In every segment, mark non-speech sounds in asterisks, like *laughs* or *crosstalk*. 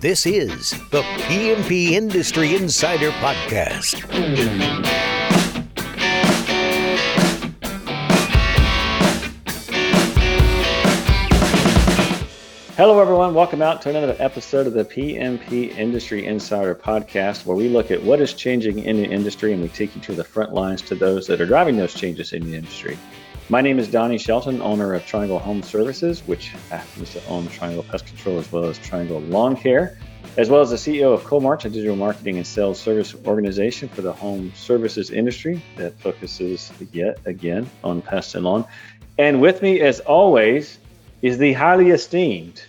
This is the PMP Industry Insider Podcast. Hello, everyone. Welcome out to another episode of the PMP Industry Insider Podcast, where we look at what is changing in the industry and we take you to the front lines to those that are driving those changes in the industry. My name is Donnie Shelton, owner of Triangle Home Services, which ah, happens to own Triangle Pest Control as well as Triangle Lawn Care, as well as the CEO of Coalmarch, a digital marketing and sales service organization for the home services industry that focuses yet again on pest and lawn. And with me, as always, is the highly esteemed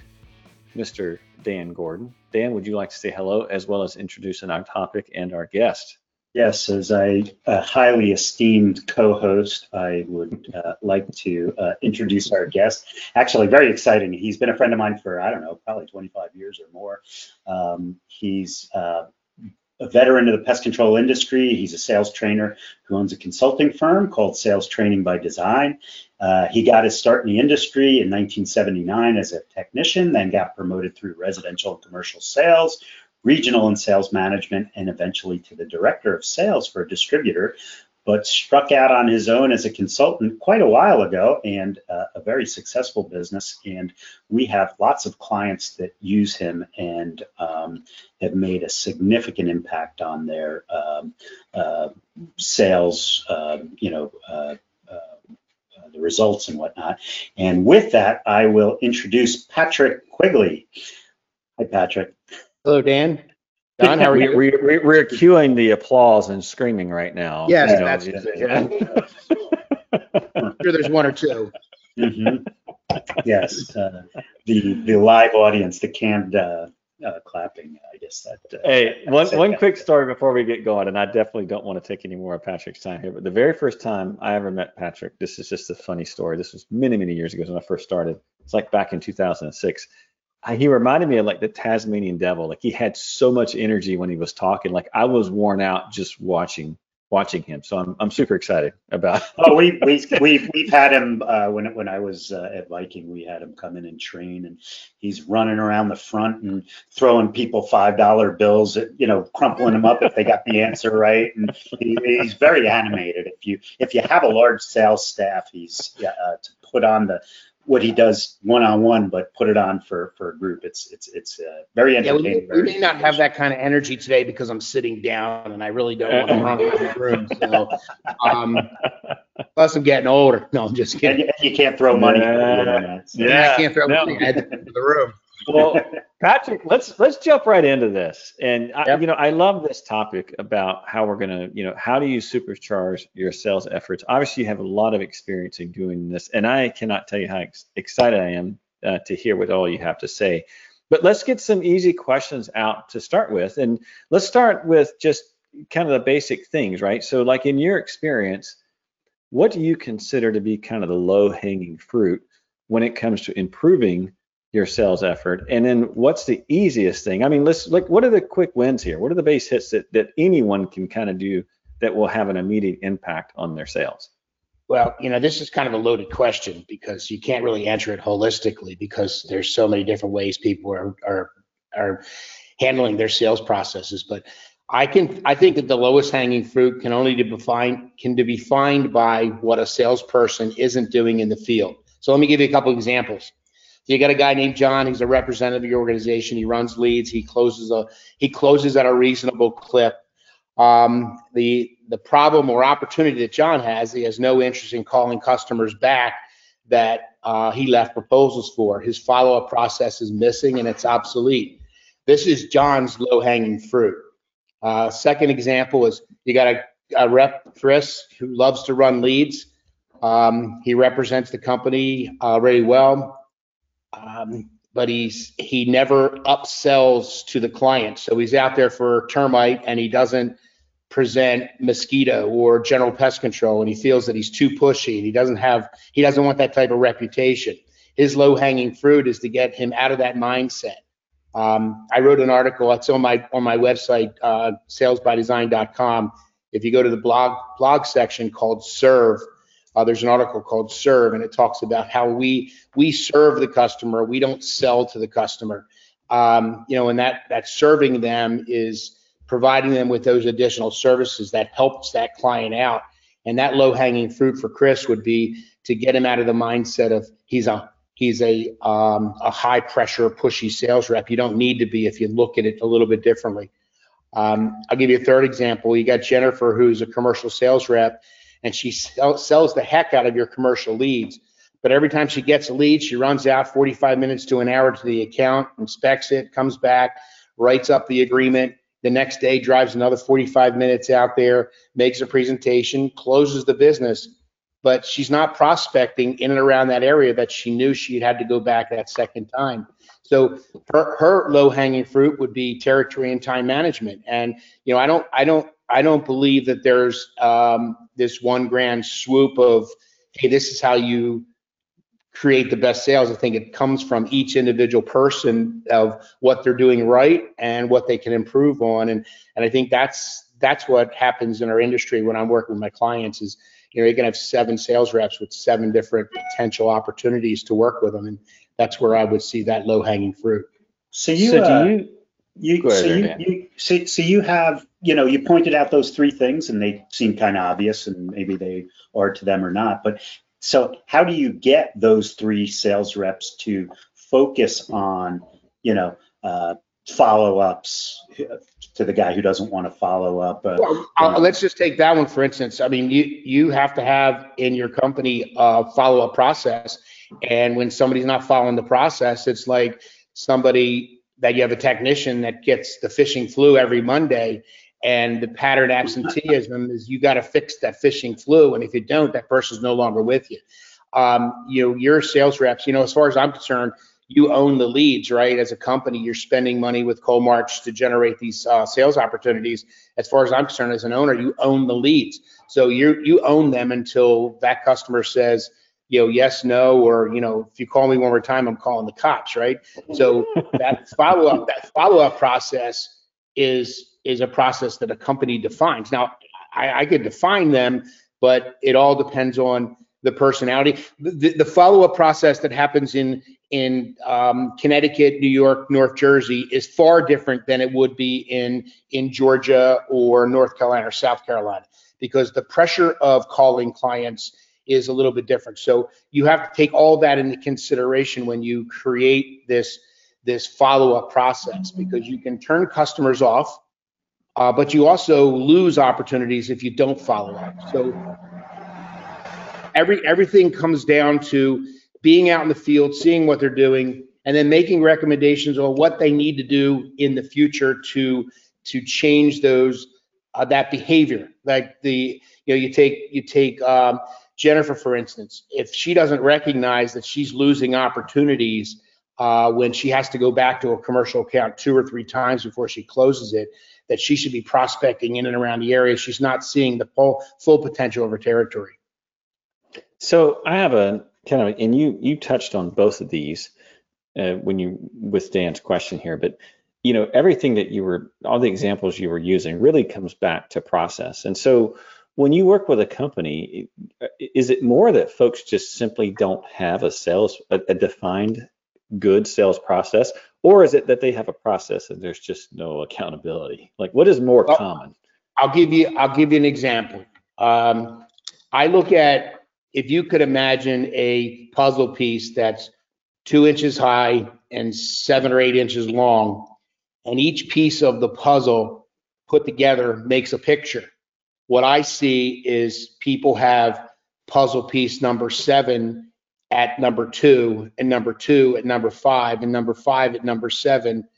Mr. Dan Gordon. Dan, would you like to say hello as well as introducing our topic and our guest? Yes, as a, highly esteemed co-host, I would uh, like to uh, introduce our guest. Actually, very exciting. He's been a friend of mine for I don't know, probably 25 years or more. Um, he's uh, a veteran of the pest control industry. He's a sales trainer who owns a consulting firm called Sales Training by Design. Uh, he got his start in the industry in 1979 as a technician, then got promoted through residential and commercial sales, regional and sales management, and eventually to the director of sales for a distributor, but struck out on his own as a consultant quite a while ago and uh, a very successful business. And we have lots of clients that use him and um, have made a significant impact on their um, uh, sales, um, you know, uh, uh, the results and whatnot. And with that, I will introduce Patrick Quigley. Hi, Patrick. Hello, Dan. Don, how are you? We, we, we're cueing the applause and screaming right now. Yes, You know, that's- is it- yeah. I'm sure there's one or two. Mhm. Yes, uh, the the live audience, the canned uh, uh, clapping. I guess that. Uh, Hey, one, one that. quick story before we get going, and I definitely don't want to take any more of Patrick's time here, but the very first time I ever met Patrick, this is just a funny story. This was many, many years ago when I first started. It's like back in 2006. He reminded me of like the Tasmanian devil. Like he had so much energy when he was talking. Like I was worn out just watching watching him. So I'm I'm super excited about. *laughs* Oh, we we we we've had him uh, when when I was uh, at Viking. We had him come in and train, and he's running around the front and throwing people five dollar bills, at, you know, crumpling them up if they got the answer right. And he, he's very animated. If you if you have a large sales staff, he's uh, to put on the what he does one on one, but put it on for for a group. It's it's it's uh, very Yeah, we, entertaining. we may not have that kind of energy today because I'm sitting down and I really don't want to run around the room. So, um, plus I'm getting older. No, I'm just And kidding. you, you can't throw money. over Yeah. internet, so. Yeah. I can't throw no. money at the room. Well, *laughs* Patrick, let's let's jump right into this. And I, Yep. you know, I love this topic about how we're gonna, you know, how do you supercharge your sales efforts? Obviously, you have a lot of experience in doing this, and I cannot tell you how ex- excited I am uh, to hear what all you have to say. But let's get some easy questions out to start with, and let's start with just kind of the basic things, right? So, like in your experience, what do you consider to be kind of the low-hanging fruit when it comes to improving your sales effort and then what's the easiest thing i mean let's like what are the quick wins here what are the base hits that, that anyone can kind of do that will have an immediate impact on their sales Well, you know, this is kind of a loaded question because you can't really answer it holistically because there's so many different ways people are are are handling their sales processes. But I can I think that the lowest hanging fruit can only be defined can be defined by what a salesperson isn't doing in the field. So let me give you a couple examples. You got a guy named John. He's a representative of your organization. He runs leads. He closes a he closes at a reasonable clip. Um, the the problem or opportunity that John has, he has no interest in calling customers back that uh, he left proposals for. His follow up process is missing and it's obsolete. This is John's low hanging fruit. Uh, second example is you got a, a rep, Chris, who loves to run leads. Um, he represents the company uh, very well, um, but he's he never upsells to the client. So he's out there for termite and he doesn't present mosquito or general pest control and he feels that he's too pushy and he doesn't have he doesn't want that type of reputation. His low hanging fruit is to get him out of that mindset. Um, i wrote an article it's on my on my website uh, salesbydesign.com if you go to the blog blog section called serve uh, there's an article called serve and it talks about how we we serve the customer we don't sell to the customer Um, you know, and that that's serving them is providing them with those additional services that helps that client out. And that low hanging fruit for Chris would be to get him out of the mindset of he's a he's a um, a high pressure pushy sales rep. You don't need to be if you look at it a little bit differently. Um, I'll give you a third example. You got Jennifer, who's a commercial sales rep, and she sell, sells the heck out of your commercial leads. But every time she gets a lead, she runs out 45 minutes to an hour to the account, inspects it, comes back, writes up the agreement. The next day, drives another 45 minutes out there, makes a presentation, closes the business. But she's not prospecting in and around that area that she knew she had to go back that second time. So her, her low hanging fruit would be territory and time management. And you know, I don't, I don't, I don't believe that there's um, this one grand swoop of, hey, this is how you create the best sales. I think it comes from each individual person of what they're doing right and what they can improve on. And and I think that's that's what happens in our industry when I'm working with my clients is you know you can have seven sales reps with seven different potential opportunities to work with them, and that's where I would see that low hanging fruit. So you, so uh, do you? You, ahead so you, Dan. you, so, so you have, you know, you pointed out those three things and they seem kind of obvious and maybe they are to them or not. But so how do you get those three sales reps to focus on, you know, uh, follow-ups to the guy who doesn't want to follow up? Uh, Well, uh, let's just take that one for instance. I mean, you you have to have in your company a follow-up process, and when somebody's not following the process, it's like somebody that you have a technician that gets the fishing flu every Monday, and the pattern absenteeism is you got to fix that fishing flu, and if you don't, that person's no longer with you. Um, you know, your sales reps. You know, as far as I'm concerned, you own the leads, right? As a company, you're spending money with Coalmarch to generate these uh, sales opportunities. As far as I'm concerned, as an owner, you own the leads. So you you own them until that customer says, you know, yes, no, or you know, if you call me one more time, I'm calling the cops, right? So *laughs* that follow up, that follow up process is is a process that a company defines. Now, I, I could define them, but it all depends on the personality. The, the follow up process that happens in in um, Connecticut, New York, North Jersey is far different than it would be in in Georgia or North Carolina or South Carolina because the pressure of calling clients is a little bit different. So you have to take all that into consideration when you create this this follow up process because you can turn customers off, uh, but you also lose opportunities if you don't follow up. So every everything comes down to being out in the field, seeing what they're doing, and then making recommendations on what they need to do in the future to to change those uh, that behavior. Like the you know you take you take um, Jennifer for instance, if she doesn't recognize that she's losing opportunities uh, when she has to go back to a commercial account two or three times before she closes it, that she should be prospecting in and around the area. She's not seeing the full full potential of her territory. So I have a kind of, and you you touched on both of these uh, when you with Dan's question here, but you know everything that you were, all the examples you were using really comes back to process. And so when you work with a company, is it more that folks just simply don't have a sales a, a defined good sales process, or is it that they have a process and there's just no accountability? Like what is more Well, common? I'll give you I'll give you an example. Um, I look at if you could imagine a puzzle piece that's two inches high and seven or eight inches long, and each piece of the puzzle put together makes a picture. What I see is people have puzzle piece number seven at number two, and number two at number five, and number five at number seven.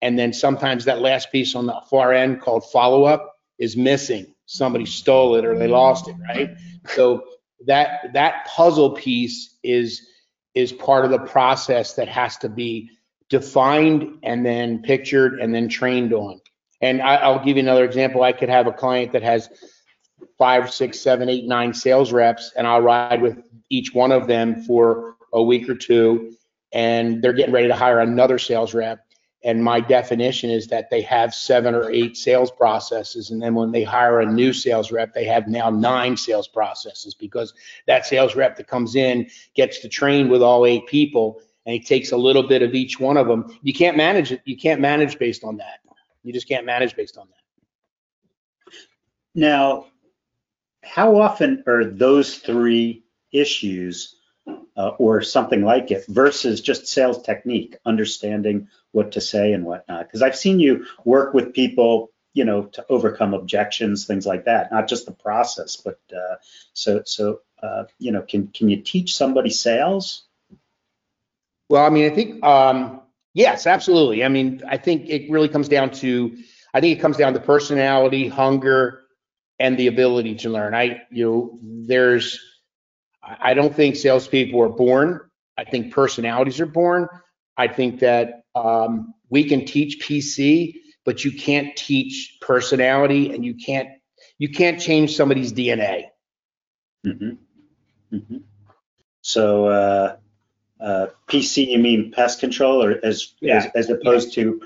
And then sometimes that last piece on the far end called follow up is missing. Somebody stole it or they lost it, right? So that that puzzle piece is is part of the process that has to be defined and then pictured and then trained on. And I, I'll give you another example. I could have a client that has five, six, seven, eight, nine sales reps, and I'll ride with each one of them for a week or two, and they're getting ready to hire another sales rep. And my definition is that they have seven or eight sales processes. And then when they hire a new sales rep, they have now nine sales processes because that sales rep that comes in gets to train with all eight people. and he takes a little bit of each one of them. You can't manage it. You can't manage based on that. You just can't manage based on that. Now, how often are those three issues uh, or something like it versus just sales technique, understanding what to say and whatnot? Because I've seen you work with people, you know, to overcome objections, things like that, not just the process, but uh, so so uh, you know, can can you teach somebody sales? Well, I mean, I think, um, yes, absolutely. I mean, I think it really comes down to, I think it comes down to personality, hunger, and the ability to learn. I, you know, there's, I I don't think salespeople are born. I think personalities are born. I think that um, we can teach PC, but you can't teach personality, and you can't you can't change somebody's DNA. Mm-hmm. Mm-hmm. So uh, uh, PC, you mean pest control, or as Yeah. as, as opposed to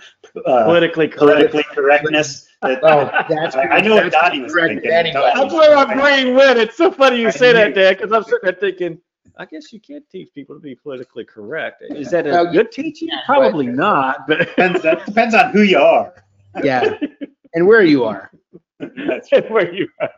uh, Politically correct. politically correctness? Oh, *laughs* that's I I know what that's Dottie was thinking. anyway. That's where my brain went. It's so funny you say that, knew- Dan, because I'm sitting there thinking, I guess you can't teach people to be politically correct. Is that a Well, good teaching? yeah, Probably not, but *laughs* Depends, that depends on who you are. Yeah, and where you are. *laughs* That's where you are.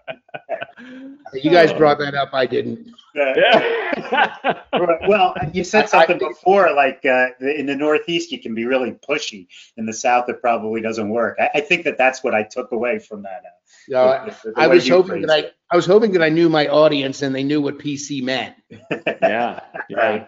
You guys brought that up. I didn't. Yeah. *laughs* Well, you I- said I something before, like uh, in the Northeast, you can be really pushy. In the South, it probably doesn't work. I, I think that that's what I took away from that. uh, Uh, the- the- the I was hoping that phrased I, I was hoping that I knew my audience and they knew what PC meant. it. *laughs* Yeah, yeah.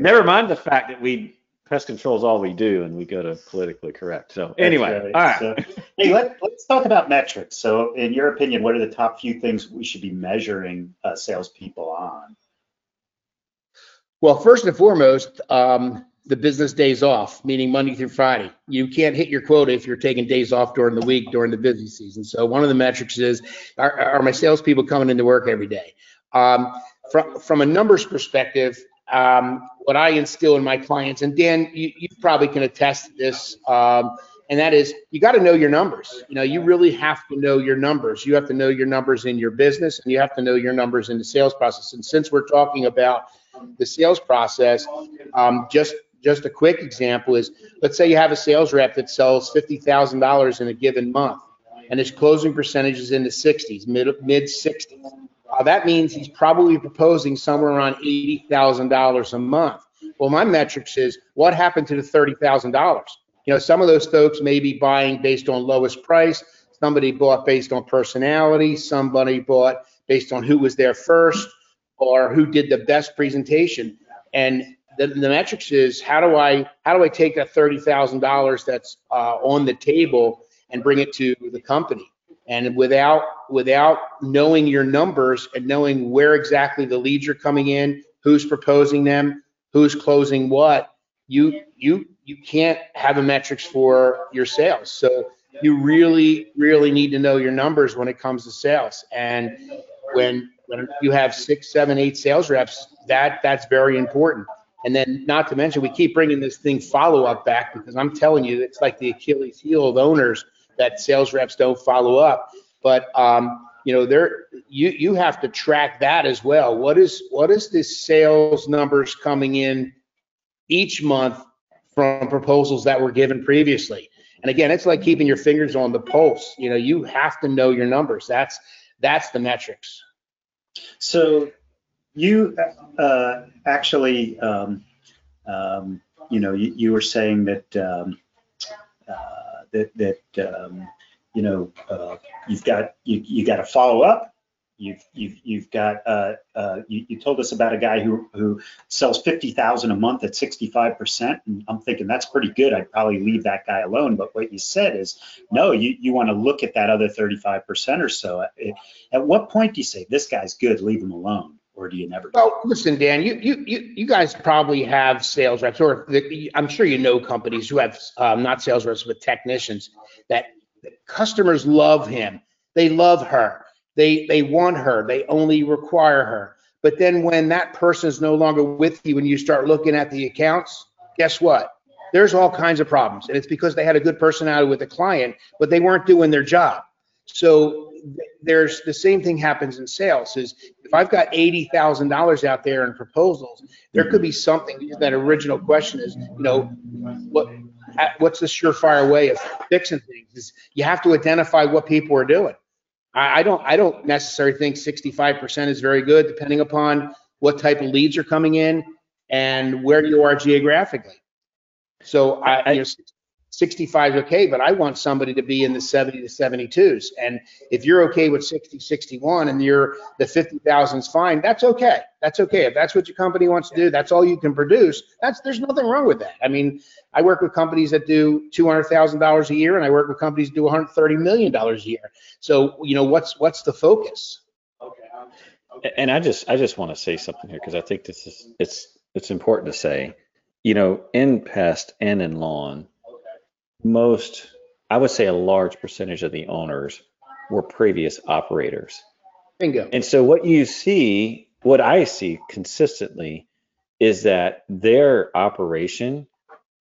Never mind the fact that we pest control is all we do, and we go to politically correct. So anyway, all right. So, hey, let, let's talk about metrics. So, in your opinion, what are the top few things we should be measuring uh, salespeople on? Well, first and foremost, um, the business days off, meaning Monday through Friday. You can't hit your quota if you're taking days off during the week during the busy season. So one of the metrics is, are, are my salespeople coming into work every day? Um, from, from a numbers perspective, um, what I instill in my clients, and Dan, you, you probably can attest to this, um, and that is you got to know your numbers. You know, you really have to know your numbers. You have to know your numbers in your business, and you have to know your numbers in the sales process. And since we're talking about the sales process, um, just just a quick example is, let's say you have a sales rep that sells fifty thousand dollars in a given month, and his closing percentage is in the sixties, mid mid sixties. Uh, that means he's probably proposing somewhere around eighty thousand dollars a month. Well, my metrics is what happened to the thirty thousand dollars. You know, some of those folks may be buying based on lowest price. Somebody bought based on personality. Somebody bought based on who was there first or who did the best presentation. And the, the metrics is how do I how do I take that thirty thousand dollars that's uh, on the table and bring it to the company? And without without knowing your numbers and knowing where exactly the leads are coming in, who's proposing them, who's closing what, you you you can't have a metrics for your sales. So you really really need to know your numbers when it comes to sales. And when when you have six, seven, eight sales reps, that that's very important. And then not to mention, we keep bringing this thing follow up back because I'm telling you, it's like the Achilles heel of owners that sales reps don't follow up. But um, you know, there you you have to track that as well. What is what is the sales numbers coming in each month from proposals that were given previously? And again, it's like keeping your fingers on the pulse. You know, you have to know your numbers. That's that's the metrics. So, you uh, actually, um, um, you know, you, you were saying that um, that that um, you know uh, you've got you you got to follow up. You've you've you've got uh, uh, you, you told us about a guy who who sells fifty thousand a month at sixty five percent, and I'm thinking that's pretty good. I'd probably leave that guy alone. But what you said is no, you you want to look at that other thirty five percent or so. It, at what point do you say this guy's good, leave him alone, or do you never? do Well, listen, Dan, you, you, you, you guys probably have sales reps, or the, I'm sure you know companies who have, um, not sales reps, but technicians that customers love him. They love her. They, they want her. They only require her. But then when that person is no longer with you and you start looking at the accounts, guess what? There's all kinds of problems. And it's because they had a good personality with the client, but they weren't doing their job. So there's the same thing happens in sales is if I've got eighty thousand dollars out there in proposals, there could be something, that original question is, you know, what, what's the surefire way of fixing things? Is you have to identify what people are doing. I, I don't, I don't necessarily think sixty-five percent is very good, depending upon what type of leads are coming in and where you are geographically. So I, you know, 65 is okay, but I want somebody to be in the 70 to 72s. And if you're okay with 60, 61 and you're the 50,000 is fine, that's okay. That's okay. If that's what your company wants to do, that's all you can produce. That's there's nothing wrong with that. I mean, I work with companies that do $200,000 a year and I work with companies that do 130 million dollars a year. So, you know, what's what's the focus? Um, and I just I just want to say something here because I think this is it's it's important to say. You know, in pest and in lawn, most, I would say a large percentage of the owners were previous operators. Bingo. And so what you see, what I see consistently is that their operation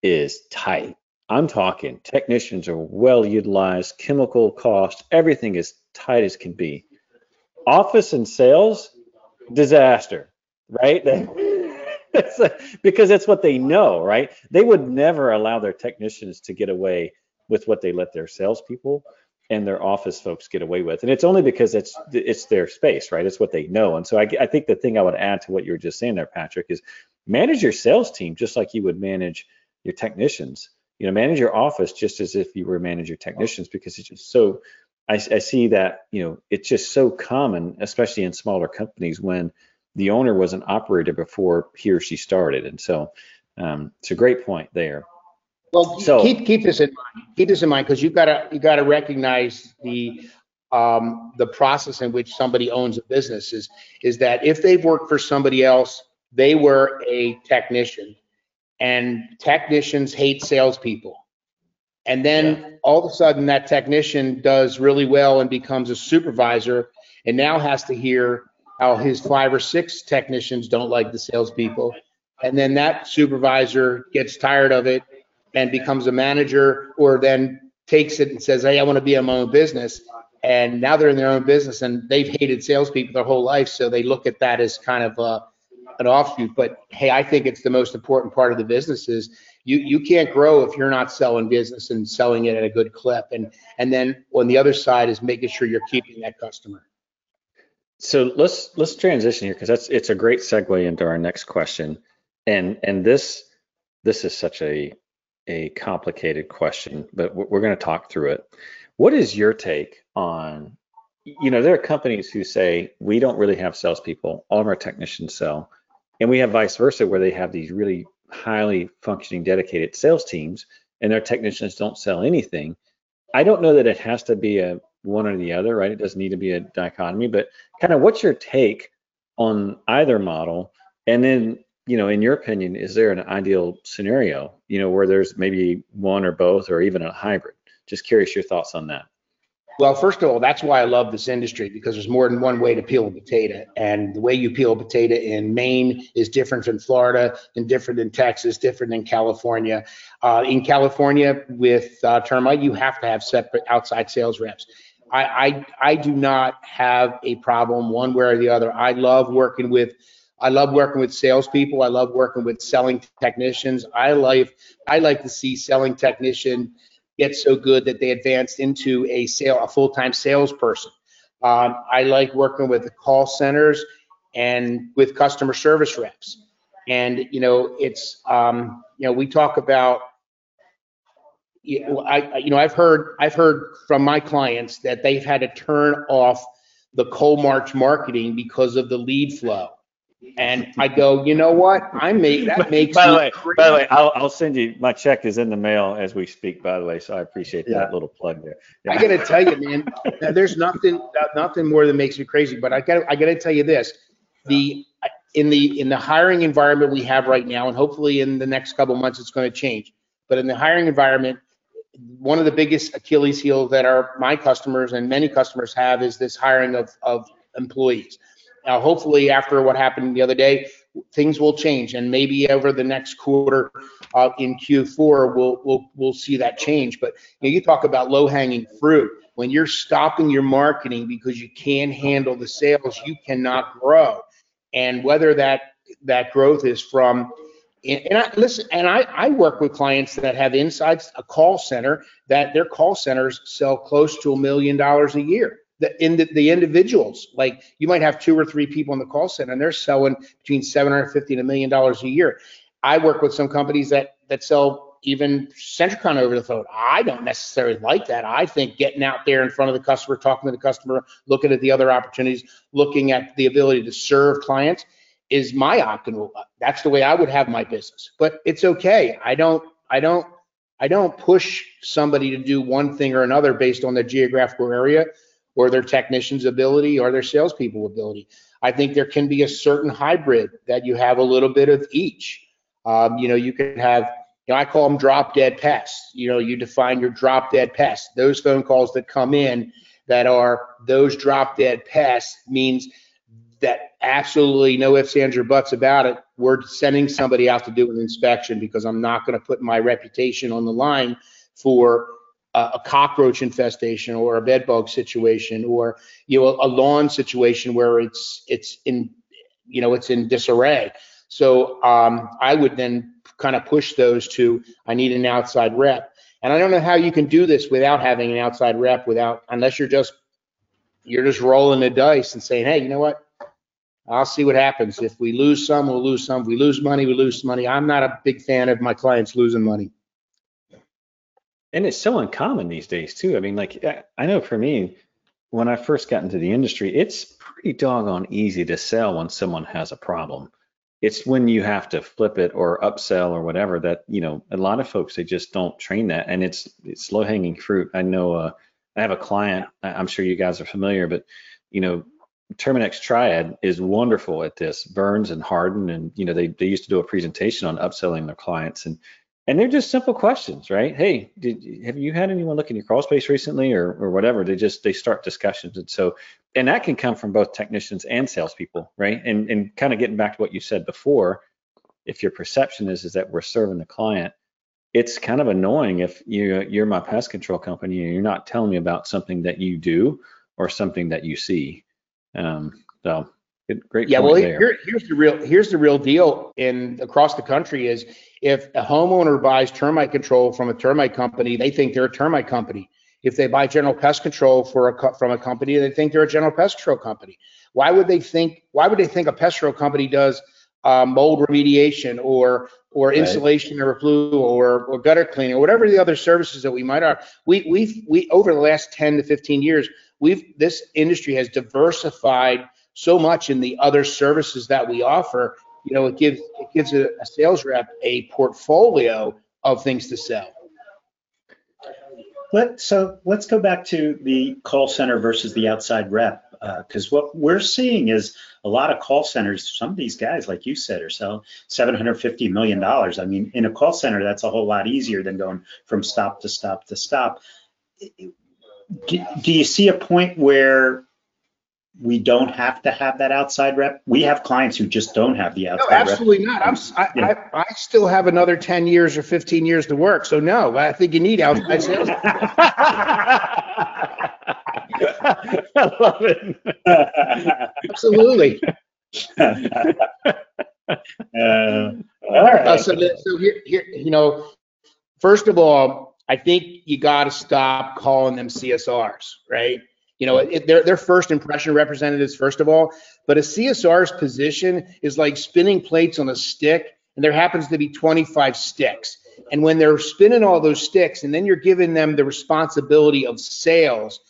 is tight. I'm talking technicians are well utilized, chemical cost, everything is tight as can be. Office and sales, disaster, right? *laughs* because that's what they know, right? They would never allow their technicians to get away with what they let their salespeople and their office folks get away with. And it's only because it's it's their space, right? It's what they know. And so I, I think the thing I would add to what you were just saying there, Patrick, is manage your sales team just like you would manage your technicians. You know, manage your office just as if you were manage your technicians because it's just so. I, I see that you know it's just so common, especially in smaller companies when the owner was an operator before he or she started. And so um, it's a great point there. Well, so, keep keep this in mind. Keep this in mind because you've got to you got to recognize the um, the process in which somebody owns a business is is that if they've worked for somebody else, they were a technician, and technicians hate salespeople. And then yeah. all of a sudden, that technician does really well and becomes a supervisor, and now has to hear how his five or six technicians don't like the salespeople. And then that supervisor gets tired of it and becomes a manager or then takes it and says, Hey, I want to be in my own business. And now they're in their own business and they've hated salespeople their whole life. So they look at that as kind of a, an offshoot. But hey, I think it's the most important part of the business is you, you can't grow if you're not selling business and selling it at a good clip. And, and then on the other side is making sure you're keeping that customer. So let's let's transition here because that's it's a great segue into our next question, and and this this is such a a complicated question, but we're going to talk through it. What is your take on? You know, there are companies who say we don't really have salespeople; all of our technicians sell, and we have vice versa, where they have these really highly functioning, dedicated sales teams, and their technicians don't sell anything. I don't know that it has to be a one or the other, right? It doesn't need to be a dichotomy, but kind of what's your take on either model? And then, you know, in your opinion, is there an ideal scenario, you know, where there's maybe one or both or even a hybrid? Just curious your thoughts on that. Well, first of all, that's why I love this industry because there's more than one way to peel a potato. And the way you peel a potato in Maine is different from Florida and different in Texas, different in California. Uh, in California, with uh, termite, you have to have separate outside sales reps. I, I, I do not have a problem one way or the other. I love working with I love working with salespeople. I love working with selling technicians. I like I like to see selling technician get so good that they advance into a sale a full time salesperson. Um, I like working with the call centers and with customer service reps. And you know, it's um, you know we talk about you know, I, you know, I've heard, I've heard from my clients that they've had to turn off the Coalmarch marketing because of the lead flow. And I go, you know what? I make that makes. by the way, by the way, I'll, I'll send you my check is in the mail as we speak. By the way, so I appreciate that little plug there. I got to tell you, man, there's nothing, nothing more that makes me crazy. But I got, I got to tell you this: the in the in the hiring environment we have right now, and hopefully in the next couple months it's going to change. But in the hiring environment, one of the biggest Achilles heel that our my customers and many customers have is this hiring of, of employees. Now, hopefully, after what happened the other day, things will change, and maybe over the next quarter uh, in Q4, we'll we'll we'll see that change. But you, know, you talk about low hanging fruit. When you're stopping your marketing because you can't handle the sales, you cannot grow. And whether that that growth is from and I listen, and I, I work with clients that have insights, a call center that their call centers sell close to a million dollars a year. The, in the, the individuals, like you might have two or three people in the call center and they're selling between 750 and a million dollars a year. I work with some companies that, that sell even Sentricon over the phone. I don't necessarily like that. I think getting out there in front of the customer, talking to the customer, looking at the other opportunities, looking at the ability to serve clients is my optimal. That's the way I would have my business. But it's okay. I don't I don't I don't push somebody to do one thing or another based on their geographical area or their technician's ability or their salespeople ability. I think there can be a certain hybrid that you have a little bit of each. Um, you know, you can have, you know, I call them drop dead pests. You know, you define your drop dead pests. Those phone calls that come in that are those drop dead pests means that absolutely no ifs, ands, or buts about it. We're sending somebody out to do an inspection because I'm not going to put my reputation on the line for a, a cockroach infestation or a bed bug situation or you know a, a lawn situation where it's it's in you know it's in disarray. So um, I would then kind of push those to I need an outside rep. And I don't know how you can do this without having an outside rep without unless you're just you're just rolling the dice and saying, hey, you know what? I'll see what happens. If we lose some, we'll lose some. If we lose money, we lose money. I'm not a big fan of my clients losing money. And it's so uncommon these days too. I mean, like I know for me, when I first got into the industry, it's pretty doggone easy to sell when someone has a problem. It's when you have to flip it or upsell or whatever that you know a lot of folks they just don't train that, and it's it's low hanging fruit. I know uh, I have a client. I'm sure you guys are familiar, but you know Terminix Triad is wonderful at this. Burns and Hardin, and you know they they used to do a presentation on upselling their clients, and and they're just simple questions, right? Hey, did have you had anyone look in your crawl space recently, or or whatever? They just they start discussions, and so and that can come from both technicians and salespeople, right? And and kind of getting back to what you said before, if your perception is is that we're serving the client, it's kind of annoying if you you're my pest control company and you're not telling me about something that you do or something that you see um, so good, great. Yeah, well, here, here's the real here's the real deal in across the country is if a homeowner buys termite control from a termite company, they think they're a termite company. If they buy general pest control for a from a company, they think they're a general pest control company. Why would they think? Why would they think a pest control company does uh, mold remediation or or right. insulation or flue or, or gutter cleaning or whatever the other services that we might are? We we we over the last 10 to 15 years, we've this industry has diversified so much in the other services that we offer. You know, it gives it gives a, a sales rep a portfolio of things to sell. Let, so let's go back to the call center versus the outside rep, because uh, what we're seeing is a lot of call centers. Some of these guys, like you said, are selling 750 million dollars. I mean, in a call center, that's a whole lot easier than going from stop to stop to stop do, do you see a point where we don't have to have that outside rep. We have clients who just don't have the outside no, absolutely rep. not. I'm, I, yeah. I, I, still have another 10 years or 15 years to work. So no, I think you need outside sales. *laughs* *laughs* I love it. absolutely. *laughs* uh, all right. Uh, so, so here, here, you know, first of all, I think you got to stop calling them CSRs, right? You know, it, they're, they're first impression representatives, first of all, but a CSR's position is like spinning plates on a stick, and there happens to be 25 sticks. And when they're spinning all those sticks, and then you're giving them the responsibility of sales,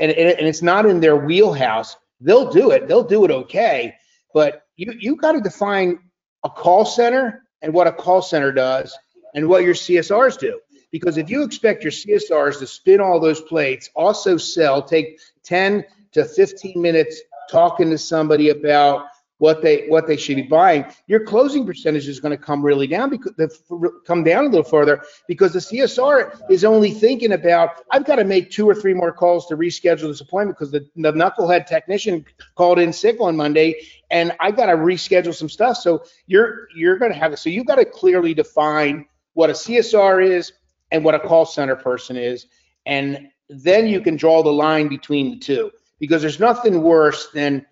and, and it's not in their wheelhouse, they'll do it. They'll do it okay. But you, you got to define a call center and what a call center does and what your CSRs do. Because if you expect your CSRs to spin all those plates, also sell, take 10 to 15 minutes talking to somebody about what they what they should be buying, your closing percentage is going to come really down because come down a little further because the CSR is only thinking about I've got to make two or three more calls to reschedule this appointment because the, the knucklehead technician called in sick on Monday and I got to reschedule some stuff. So you're you're going to have it. So you've got to clearly define what a CSR is and what a call center person is, and then you can draw the line between the two because there's nothing worse than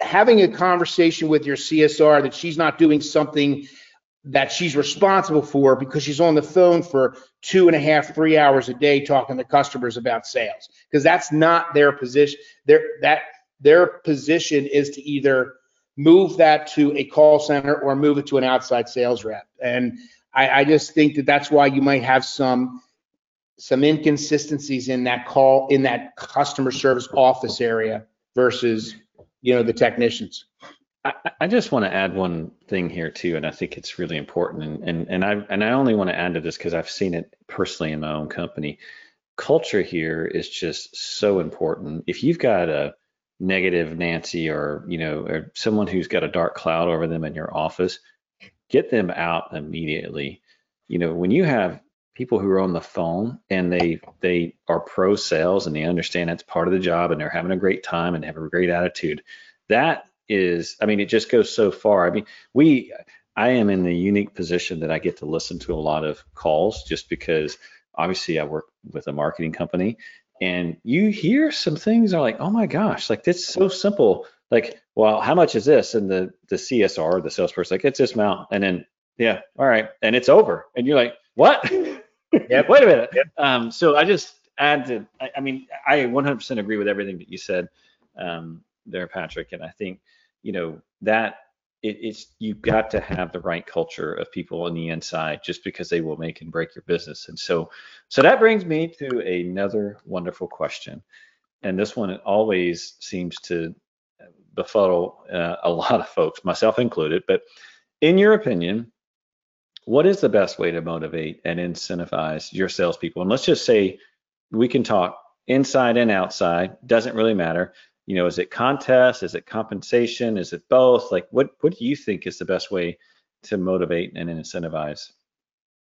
having a conversation with your CSR that she's not doing something that she's responsible for because she's on the phone for two and a half, three hours a day talking to customers about sales. Because that's not their position. Their that their position is to either move that to a call center or move it to an outside sales rep. And I, I just think that that's why you might have some some inconsistencies in that call in that customer service office area versus you know the technicians. I, I just want to add one thing here too, and I think it's really important. And and and I and I only want to add to this because I've seen it personally in my own company. Culture here is just so important. If you've got a negative Nancy or you know or someone who's got a dark cloud over them in your office, get them out immediately. You know when you have people who are on the phone and they they are pro sales and they understand that's part of the job and they're having a great time and have a great attitude that is i mean it just goes so far i mean we i am in the unique position that i get to listen to a lot of calls just because obviously i work with a marketing company and you hear some things are like oh my gosh like that's so simple like well how much is this and the the csr the salesperson like it's this amount and then yeah all right and it's over and you're like what *laughs* Yep. Wait a minute. Yep. Um, so I just add to, I, I, mean, I 100% agree with everything that you said um, there, Patrick. And I think, you know, that it, it's, you've got to have the right culture of people on the inside just because they will make and break your business. And so, so that brings me to another wonderful question. And this one, it always seems to befuddle uh, a *laughs* lot of folks, myself included. But in your opinion, what is the best way to motivate and incentivize your salespeople? And let's just say we can talk inside and outside, doesn't really matter. You know, is it contest? Is it compensation? Is it both? Like, what what do you think is the best way to motivate and incentivize?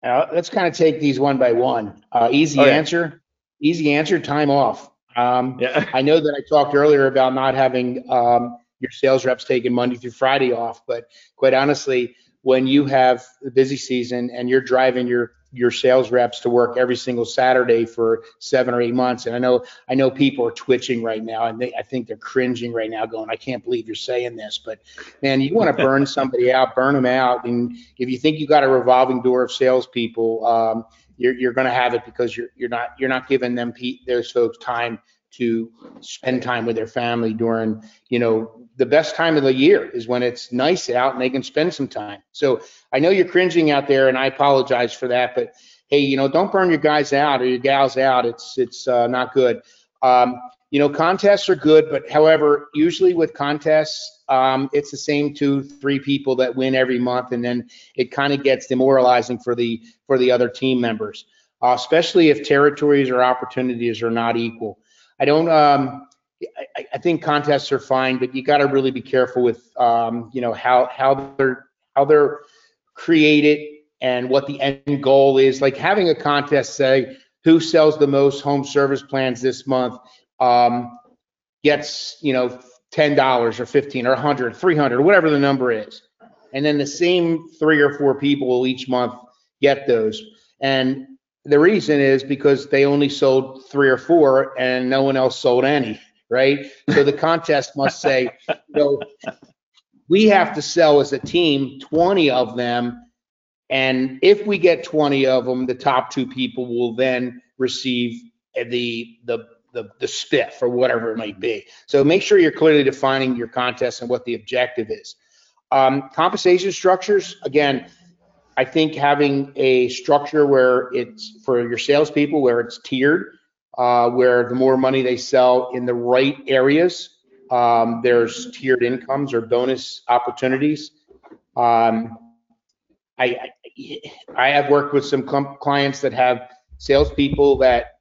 Uh, let's kind of take these one by one. Uh, easy oh, yeah. answer, easy answer, time off. Um, yeah. *laughs* I know that I talked earlier about not having um, your sales reps taking Monday through Friday off, but quite honestly, when you have the busy season and you're driving your your sales reps to work every single Saturday for seven or eight months. And I know I know people are twitching right now, and they, I think they're cringing right now, going, "I can't believe you're saying this." But man, you want to *laughs* burn somebody out, burn them out. And if you think you got a revolving door of salespeople, um, you're you're going to have it because you're you're not you're not giving them those folks time to spend time with their family during, you know, the best time of the year is when it's nice out and they can spend some time. So I know you're cringing out there and I apologize for that, but hey, you know, don't burn your guys out or your gals out. It's it's uh, not good. Um, you know, contests are good, but however, usually with contests, um, it's the same two, three people that win every month, and then it kind of gets demoralizing for the for the other team members, uh, especially if territories or opportunities are not equal. I don't. Um, I, I, think contests are fine, but you got to really be careful with, um, you know, how how they're how they're created and what the end goal is. Like having a contest say who sells the most home service plans this month um, gets, you know, ten dollars or fifteen or 100, 300, whatever the number is, and then the same three or four people will each month get those. And the reason is because they only sold three or four and no one else sold any, right? So the contest must say, *laughs* you know, we have to sell as a team 20 of them. And if we get 20 of them, the top two people will then receive the, the, the, the spiff or whatever it might be. So make sure you're clearly defining your contest and what the objective is. Um, compensation structures, again, I think having a structure where it's for your salespeople, where it's tiered, uh, where the more money they sell in the right areas, um, there's tiered incomes or bonus opportunities. Um, I, I have worked with some clients that have salespeople that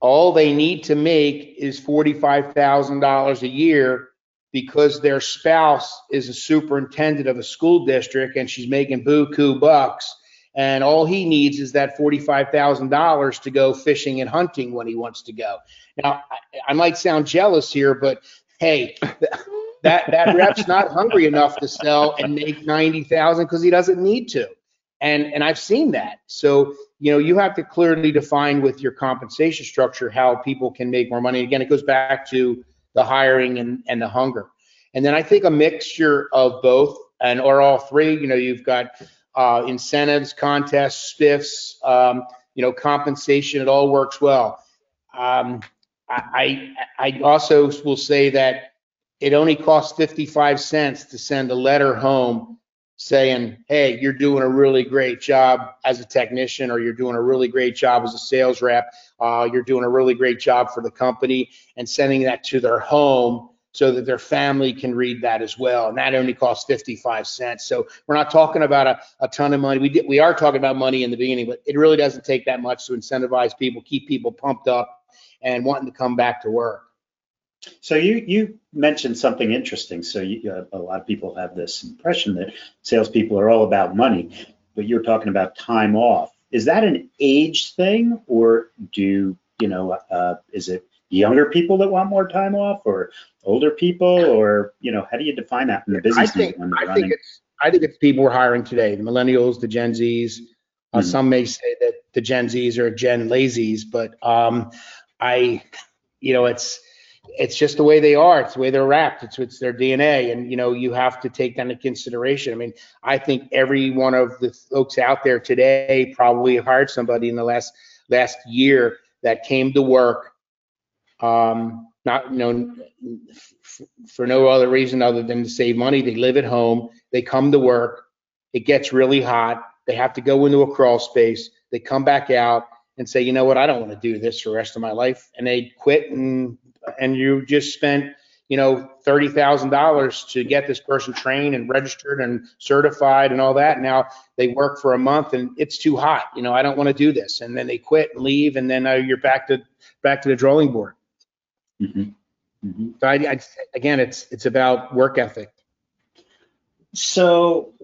all they need to make is forty-five thousand dollars a year because their spouse is a superintendent of a school district and she's making buku bucks. And all he needs is that $45,000 to go fishing and hunting when he wants to go. Now, I, I might sound jealous here, but hey, *laughs* that, that rep's not hungry enough to sell and make 90,000 because he doesn't need to. And, and I've seen that. So, you know, you have to clearly define with your compensation structure how people can make more money. Again, it goes back to the hiring and, and the hunger. And then I think a mixture of both and or all three, you know, you've got uh, incentives, contests, spiffs, um, you know, compensation, it all works well. Um, I, I also will say that it only costs 55 cents to send a letter home saying, hey, you're doing a really great job as a technician, or you're doing a really great job as a sales rep, uh, you're doing a really great job for the company, and sending that to their home so that their family can read that as well. And that only costs 55 cents. So we're not talking about a, a ton of money. We, did, we are talking about money in the beginning, but it really doesn't take that much to incentivize people, keep people pumped up and wanting to come back to work. So you you mentioned something interesting. So you, uh, a lot of people have this impression that salespeople are all about money, but you're talking about time off. Is that an age thing, or do you know? Uh, is it younger people that want more time off, or older people, or you know? How do you define that in the business? I think I think it's I think it's people we're hiring today, the millennials, the Gen Zs. Uh, mm-hmm. Some may say that the Gen Zs are Gen lazies, but um, I, you know, it's it's just the way they are. It's the way they're wrapped. It's it's their DNA, and you know you have to take that into consideration. I mean, I think every one of the folks out there today probably hired somebody in the last last year that came to work, um, not you know f- for no other reason other than to save money. They live at home. They come to work. It gets really hot. They have to go into a crawl space. They come back out and say, you know what, I don't want to do this for the rest of my life, and they quit and and you just spent you know thirty thousand dollars to get this person trained and registered and certified and all that. Now they work for a month and it's too hot. You know I don't want to do this, and then they quit and leave, and then uh, you're back to back to the drawing board. Mm-hmm. Mm-hmm. So I, I, again, it's it's about work ethic. So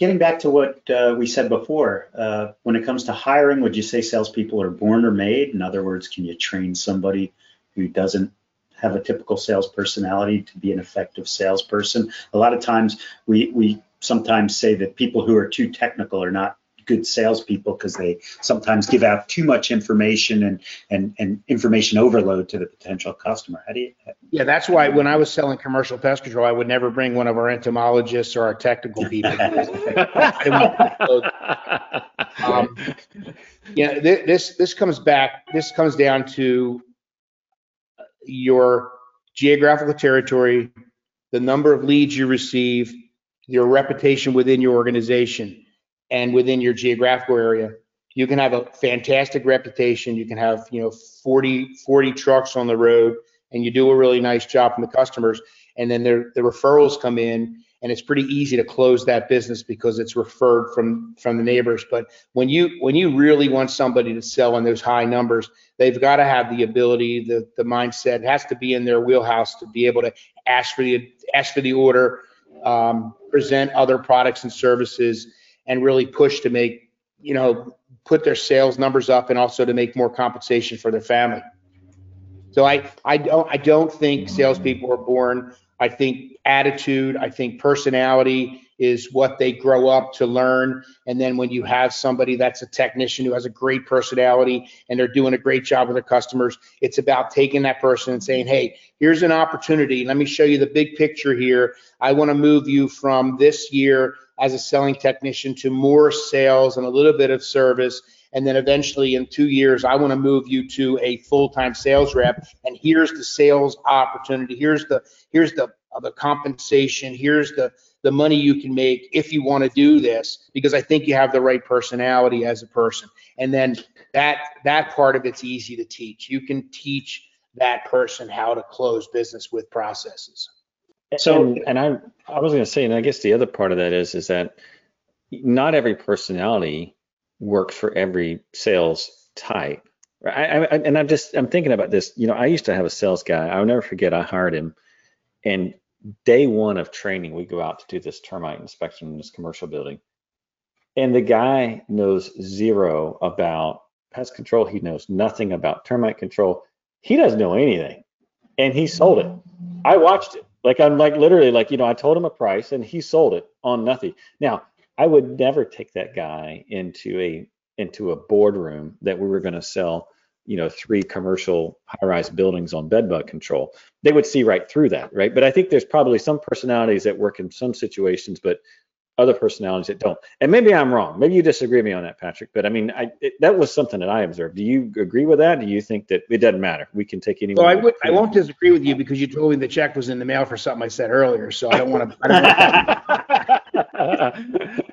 getting back to what uh, we said before, uh, when it comes to hiring, would you say salespeople are born or made? In other words, can you train somebody who doesn't have a typical sales personality to be an effective salesperson? A lot of times we, we sometimes say that people who are too technical are not good salespeople because they sometimes give out too much information and, and, and information overload to the potential customer. How do you? Yeah, that's why when I was selling commercial pest control, I would never bring one of our entomologists or our technical people. *laughs* um, yeah, this this comes back. This comes down to your geographical territory, the number of leads you receive, your reputation within your organization and within your geographical area. You can have a fantastic reputation. You can have, you know, 40, 40 trucks on the road and you do a really nice job from the customers. And then the referrals come in and it's pretty easy to close that business because it's referred from from the neighbors but when you when you really want somebody to sell in those high numbers they've got to have the ability the the mindset has to be in their wheelhouse to be able to ask for the ask for the order um, present other products and services and really push to make, you know, put their sales numbers up and also to make more compensation for their family. So I, I don't, I don't think salespeople are born. I think attitude, I think personality is what they grow up to learn. And then when you have somebody that's a technician who has a great personality and they're doing a great job with their customers, it's about taking that person and saying, hey, here's an opportunity. Let me show you the big picture here. I want to move you from this year as a selling technician to more sales and a little bit of service. And then eventually in two years, I want to move you to a full-time sales rep. And here's the sales opportunity. Here's the here's the uh, the compensation. Here's the the money you can make if you want to do this because I think you have the right personality as a person. And then that that part of it's easy to teach. You can teach that person how to close business with processes. So, and, and I, I was going to say, and I guess the other part of that is, is that not every personality works for every sales type. I, I, and I'm just, I'm thinking about this. You know, I used to have a sales guy. I'll never forget. I hired him, And day one of training, we go out to do this termite inspection in this commercial building. And the guy knows zero about pest control. He knows nothing about termite control. He doesn't know anything. And he sold it. I watched it. Like I'm like literally like, you know, I told him a price and he sold it on nothing. Now, I would never take that guy into a into a boardroom that we were going to sell, you know, three commercial high-rise buildings on bedbug control. They would see right through that, right? But I think there's probably some personalities that work in some situations, but other personalities that don't. And maybe I'm wrong. Maybe you disagree with me on that, Patrick. But I mean, I, it, that was something that I observed. Do you agree with that? Do you think that it doesn't matter? We can take anyone. Well, I would. I won't disagree with you because you told me the check was in the mail for something I said earlier. So I don't want to. *laughs* *laughs* *laughs*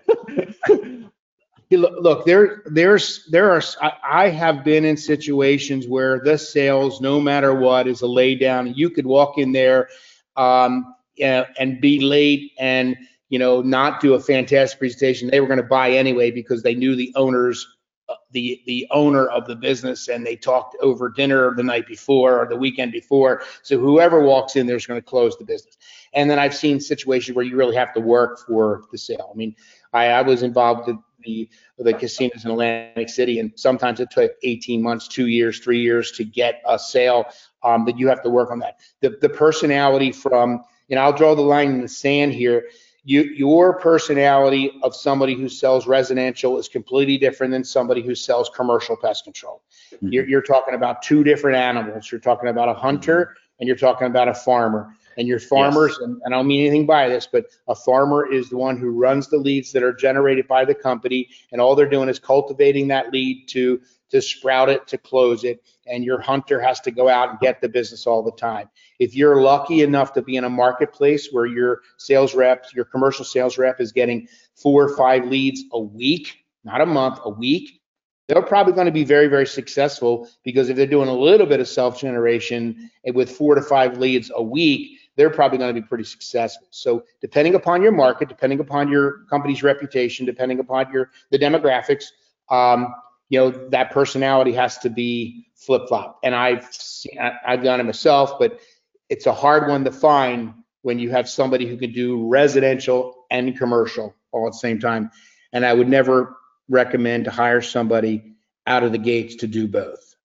Look, there, there's, there are. I have been in situations where the sales, no matter what, is a lay down. You could walk in there, um, and be late and you know, not do a fantastic presentation. They were going to buy anyway because they knew the owners, uh, the the owner of the business, and they talked over dinner the night before or the weekend before. So whoever walks in there is going to close the business. And then I've seen situations where you really have to work for the sale. I mean, I, I was involved in the the casinos in Atlantic City, and sometimes it took 18 months, two years, three years to get a sale. Um, that you have to work on that. The the personality from, and I'll draw the line in the sand here you, your personality of somebody who sells residential is completely different than somebody who sells commercial pest control. Mm-hmm. You're, you're, talking about two different animals. You're talking about a hunter and you're talking about a farmer. And your farmers, yes. and, and I don't mean anything by this, but a farmer is the one who runs the leads that are generated by the company, and all they're doing is cultivating that lead to to sprout it, to close it, and your hunter has to go out and get the business all the time. If you're lucky enough to be in a marketplace where your sales rep, your commercial sales rep is getting four or five leads a week, not a month, a week, they're probably going to be very, very successful because if they're doing a little bit of self generation eh, with four to five leads a week, they're probably going to be pretty successful. So depending upon your market, depending upon your company's reputation, depending upon your the demographics, um, you know that personality has to be flip flop. And I've seen, I've done it myself, but it's a hard one to find when you have somebody who can do residential and commercial all at the same time. And I would never recommend to hire somebody out of the gates to do both.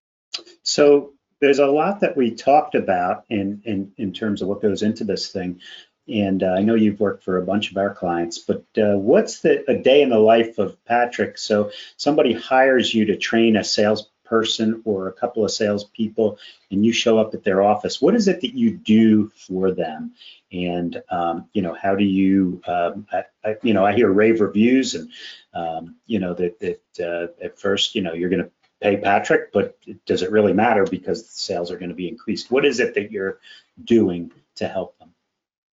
So there's a lot that we talked about in in, in terms of what goes into this thing. And uh, I know you've worked for a bunch of our clients, but uh, what's the a day in the life of Patrick? So somebody hires you to train a salesperson or a couple of salespeople, and you show up at their office. What is it that you do for them? And um, you know, how do you? Um, I, I, you know, I hear rave reviews, and um, you know that that uh, at first, you know, you're going to pay Patrick, but does it really matter because sales are going to be increased? What is it that you're doing to help them?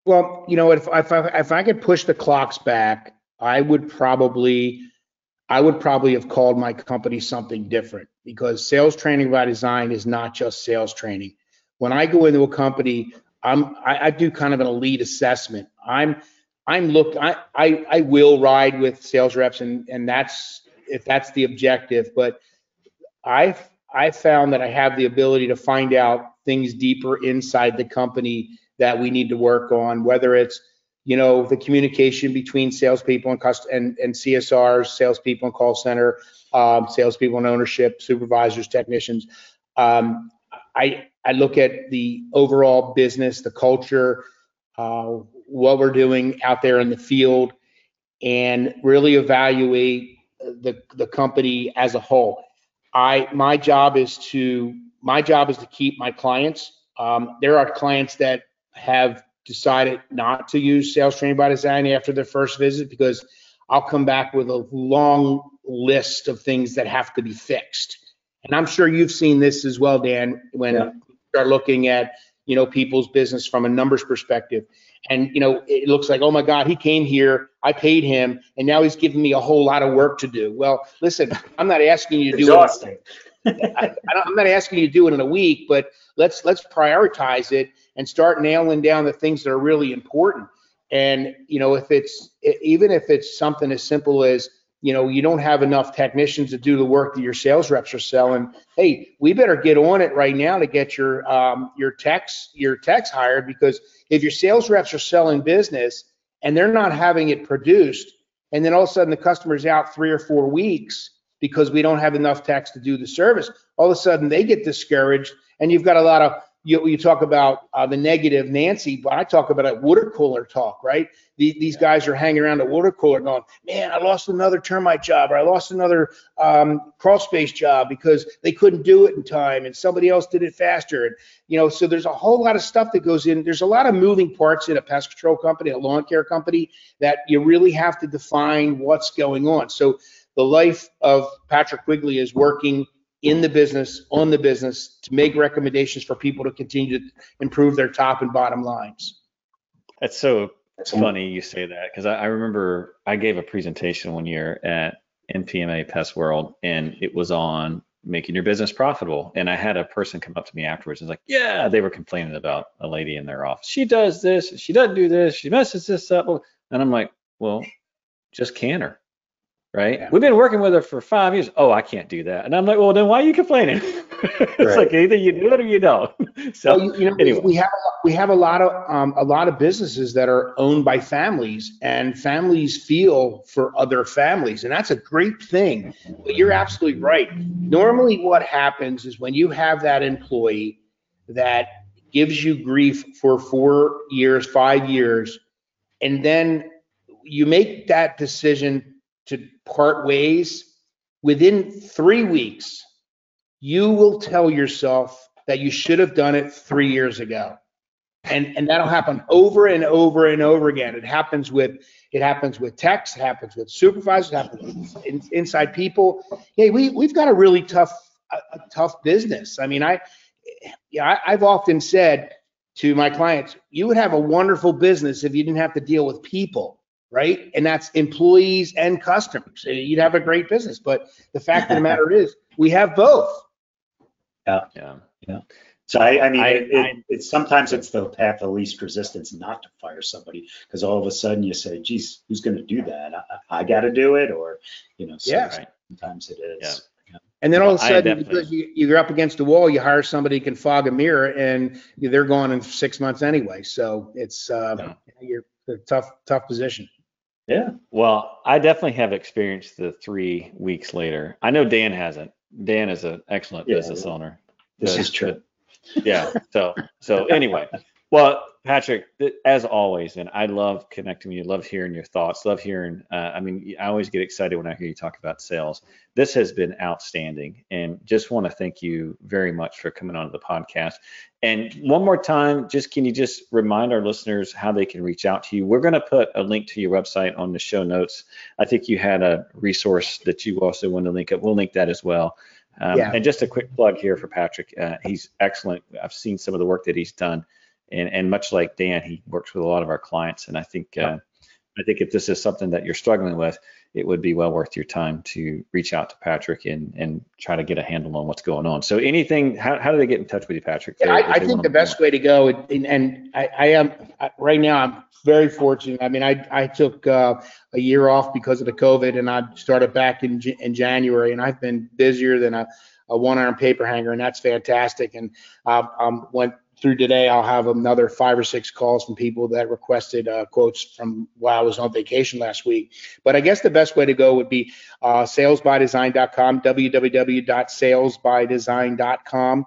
Well, you know, if if I, if I could push the clocks back, I would probably I would probably have called my company something different because sales training by design is not just sales training. When I go into a company, I'm I, I do kind of an elite assessment. I'm I'm look I, I I will ride with sales reps and and that's if that's the objective, but I I found that I have the ability to find out things deeper inside the company that we need to work on, whether it's you know the communication between salespeople and cust- and, and CSRs, salespeople and call center, um, salespeople and ownership, supervisors, technicians. Um, I I look at the overall business, the culture, uh, what we're doing out there in the field, and really evaluate the the company as a whole. I my job is to my job is to keep my clients. Um, there are clients that have decided not to use sales training by design after their first visit because I'll come back with a long list of things that have to be fixed. And I'm sure you've seen this as well, Dan, when yeah. you start looking at, you know, people's business from a numbers perspective. And, you know, it looks like, oh my God, he came here, I paid him, and now he's giving me a whole lot of work to do. Well, listen, I'm not asking you to do Exhausting. it. *laughs* I, am not asking you to do it in a week, but let's let's prioritize it and start nailing down the things that are really important. And you know, if it's even if it's something as simple as you know, you don't have enough technicians to do the work that your sales reps are selling. Hey, we better get on it right now to get your, um, your techs, your techs hired because if your sales reps are selling business and they're not having it produced, and then all of a sudden the customer's out three or four weeks because we don't have enough techs to do the service, all of a sudden they get discouraged and you've got a lot of you, you talk about uh, the negative Nancy, but I talk about a water cooler talk, right? These, these guys are hanging around the water cooler going, man, I lost another termite job or I lost another um, crawl space job because they couldn't do it in time and somebody else did it faster. And, you know, so there's a whole lot of stuff that goes in. There's a lot of moving parts in a pest control company, a lawn care company that you really have to define what's going on. So the life of Patrick Quigley is working in the business, on the business, to make recommendations for people to continue to improve their top and bottom lines. That's so funny you say that because I, I, remember I gave a presentation one year at NPMA Pest World and it was on making your business profitable. And I had a person come up to me afterwards and was like, yeah, they were complaining about a lady in their office. She does this, she doesn't do this, she messes this up. And I'm like, well, just can her right? Yeah. We've been working with her for five years. Oh, I can't do that. And I'm like, well, then why are you complaining? *laughs* it's right. like either you do it or you don't. *laughs* so well, you know, anyway. we have we have a lot of um, a lot of businesses that are owned by families, and families feel for other families, and that's a great thing. But you're absolutely right. Normally, what happens is when you have that employee that gives you grief for four years, five years, and then you make that decision to part ways, within three weeks, you will tell yourself that you should have done it three years ago. And, and that'll happen over and over and over again. It happens with it happens with techs, it happens with supervisors, it happens with in, inside people. Hey, we we've got a really tough a, a tough business. I mean, I yeah, I, I've often said to my clients, you would have a wonderful business if you didn't have to deal with people right? And that's employees and customers. You'd have a great business. But the fact of the matter *laughs* is, we have both. Yeah. Yeah. Yeah. So I, I mean, I, it, I, it's sometimes it's the path of least resistance not to fire somebody because all of a sudden you say, "Geez, who's going to do that? I, I got to do it," or you know, so yeah. sometimes it is. Yeah. And then all of a sudden, because you, you're up against a wall, you hire somebody who can fog a mirror, and they're gone in six months anyway. So it's uh, yeah. you're a tough, tough position. Yeah. Well, I definitely have experienced the three weeks later. I know Dan hasn't. Dan is an excellent yeah, business yeah. owner. This is true. yeah. So so anyway, well, Patrick, as always, and I love connecting with you, love hearing your thoughts, love hearing. Uh, I mean, I always get excited when I hear you talk about sales. This has been outstanding, and just want to thank you very much for coming on the podcast. And one more time, just can you just remind our listeners how they can reach out to you? We're going to put a link to your website on the show notes. I think you had a resource that you also want to link up. We'll link that as well. Um, yeah. And just a quick plug here for Patrick. Uh, he's excellent. I've seen some of the work that he's done and and much like Dan, he works with a lot of our clients, and I think uh, I think if this is something that you're struggling with, it would be well worth your time to reach out to Patrick and and try to get a handle on what's going on. So anything, how, how do they get in touch with you, Patrick? Yeah, I, I think the best way to go, and, and I, I, am right now. I'm very fortunate. I mean, I I took uh, a year off because of the COVID, and I started back in in January, and I've been busier than a, a one arm paper hanger, and that's fantastic. And uh, um, went through today, I'll have another five or six calls from people that requested uh, quotes from while I was on vacation last week. But I guess the best way to go would be uh, salesbydesign.com, www.salesbydesign.com.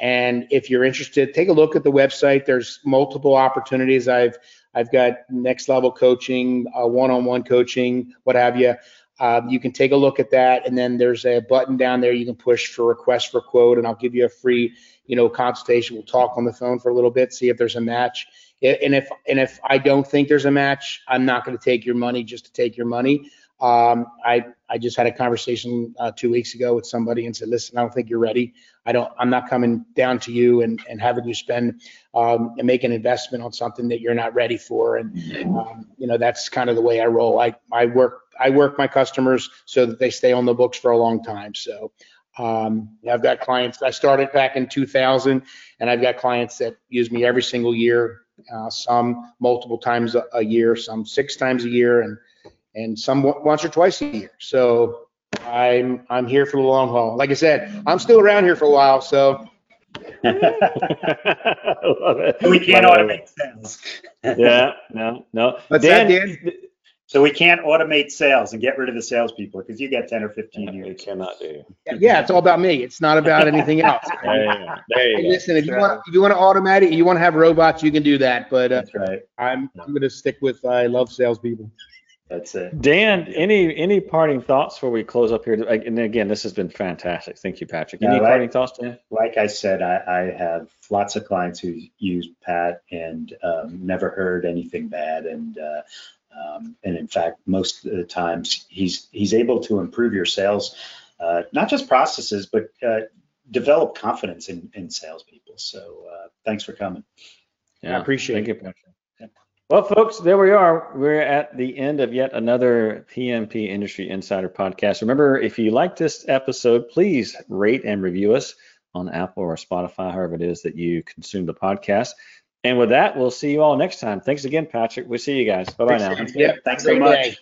And if you're interested, take a look at the website. There's multiple opportunities. I've I've got next level coaching, uh, one-on-one coaching, what have you. Um, you can take a look at that, and then there's a button down there you can push for request for quote, and I'll give you a free you know, consultation. We'll talk on the phone for a little bit, see if there's a match. And if and if I don't think there's a match, I'm not going to take your money just to take your money. Um, I I just had a conversation uh, two weeks ago with somebody and said, listen, I don't think you're ready. I don't. I'm not coming down to you and and having you spend um, and make an investment on something that you're not ready for. And um, you know that's kind of the way I roll. I I work I work my customers so that they stay on the books for a long time. So um, I've got clients, I started back in 2000 and I've got clients that use me every single year, uh, some multiple times a, a, year, some six times a year. And, and some once or twice a year. So I'm I'm here for the long haul. Like I said, I'm still around here for a while, so *laughs* we can't automate sales. Yeah, no, no. What's that, Dan? So we can't automate sales and get rid of the salespeople because you get 10 or 15 You cannot do. yeah, it's all about me. It's not about anything else. There you go. There you Hey, go. listen, if you want if you want to automate it, you want to have robots, you can do that. But uh, That's right. I'm I'm going to stick with I love salespeople. That's it. Dan, any any parting thoughts before we close up here? And again, this has been fantastic. Thank you, Patrick. Any No, I- parting thoughts, Dan? Like I said, I, I have lots of clients who use Pat and um, never heard anything bad. And uh, um, and in fact, most of the times he's he's able to improve your sales, uh, not just processes, but uh, develop confidence in, in salespeople. So uh, thanks for coming. Yeah, I appreciate Thank it. you, Patrick. Well, folks, there we are. We're at the end of yet another PMP Industry Insider podcast. Remember, if you like this episode, please rate and review us on Apple or Spotify, however it is that you consume the podcast. And with that, we'll see you all next time. Thanks again, Patrick. We'll see you guys. Bye bye now. Sounds. Yeah, Thanks so much. day.